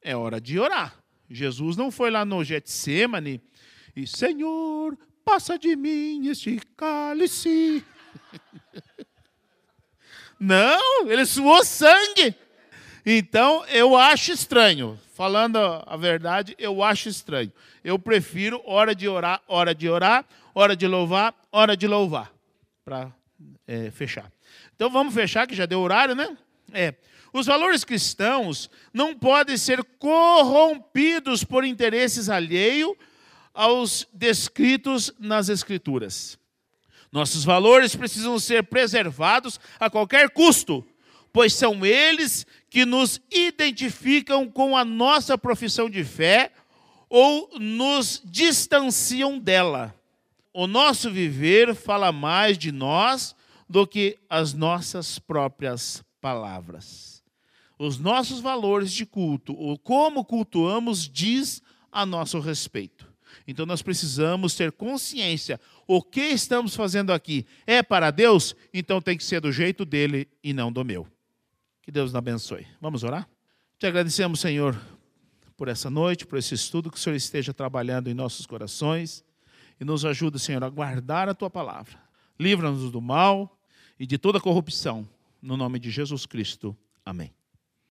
é hora de orar. Jesus não foi lá no Getsemane e Senhor, passa de mim este cálice. (laughs) Não, ele suou sangue. Então, eu acho estranho. Falando a verdade, eu acho estranho. Eu prefiro hora de orar, hora de orar, hora de louvar, hora de louvar. Para é, fechar. Então vamos fechar, que já deu horário, né? É. Os valores cristãos não podem ser corrompidos por interesses alheios aos descritos nas Escrituras. Nossos valores precisam ser preservados a qualquer custo, pois são eles que nos identificam com a nossa profissão de fé ou nos distanciam dela. O nosso viver fala mais de nós do que as nossas próprias palavras. Os nossos valores de culto, ou como cultuamos, diz a nosso respeito. Então nós precisamos ter consciência: o que estamos fazendo aqui é para Deus, então tem que ser do jeito dele e não do meu. Que Deus nos abençoe. Vamos orar? Te agradecemos, Senhor, por essa noite, por esse estudo, que o Senhor esteja trabalhando em nossos corações e nos ajude, Senhor, a guardar a tua palavra. Livra-nos do mal e de toda corrupção. No nome de Jesus Cristo. Amém.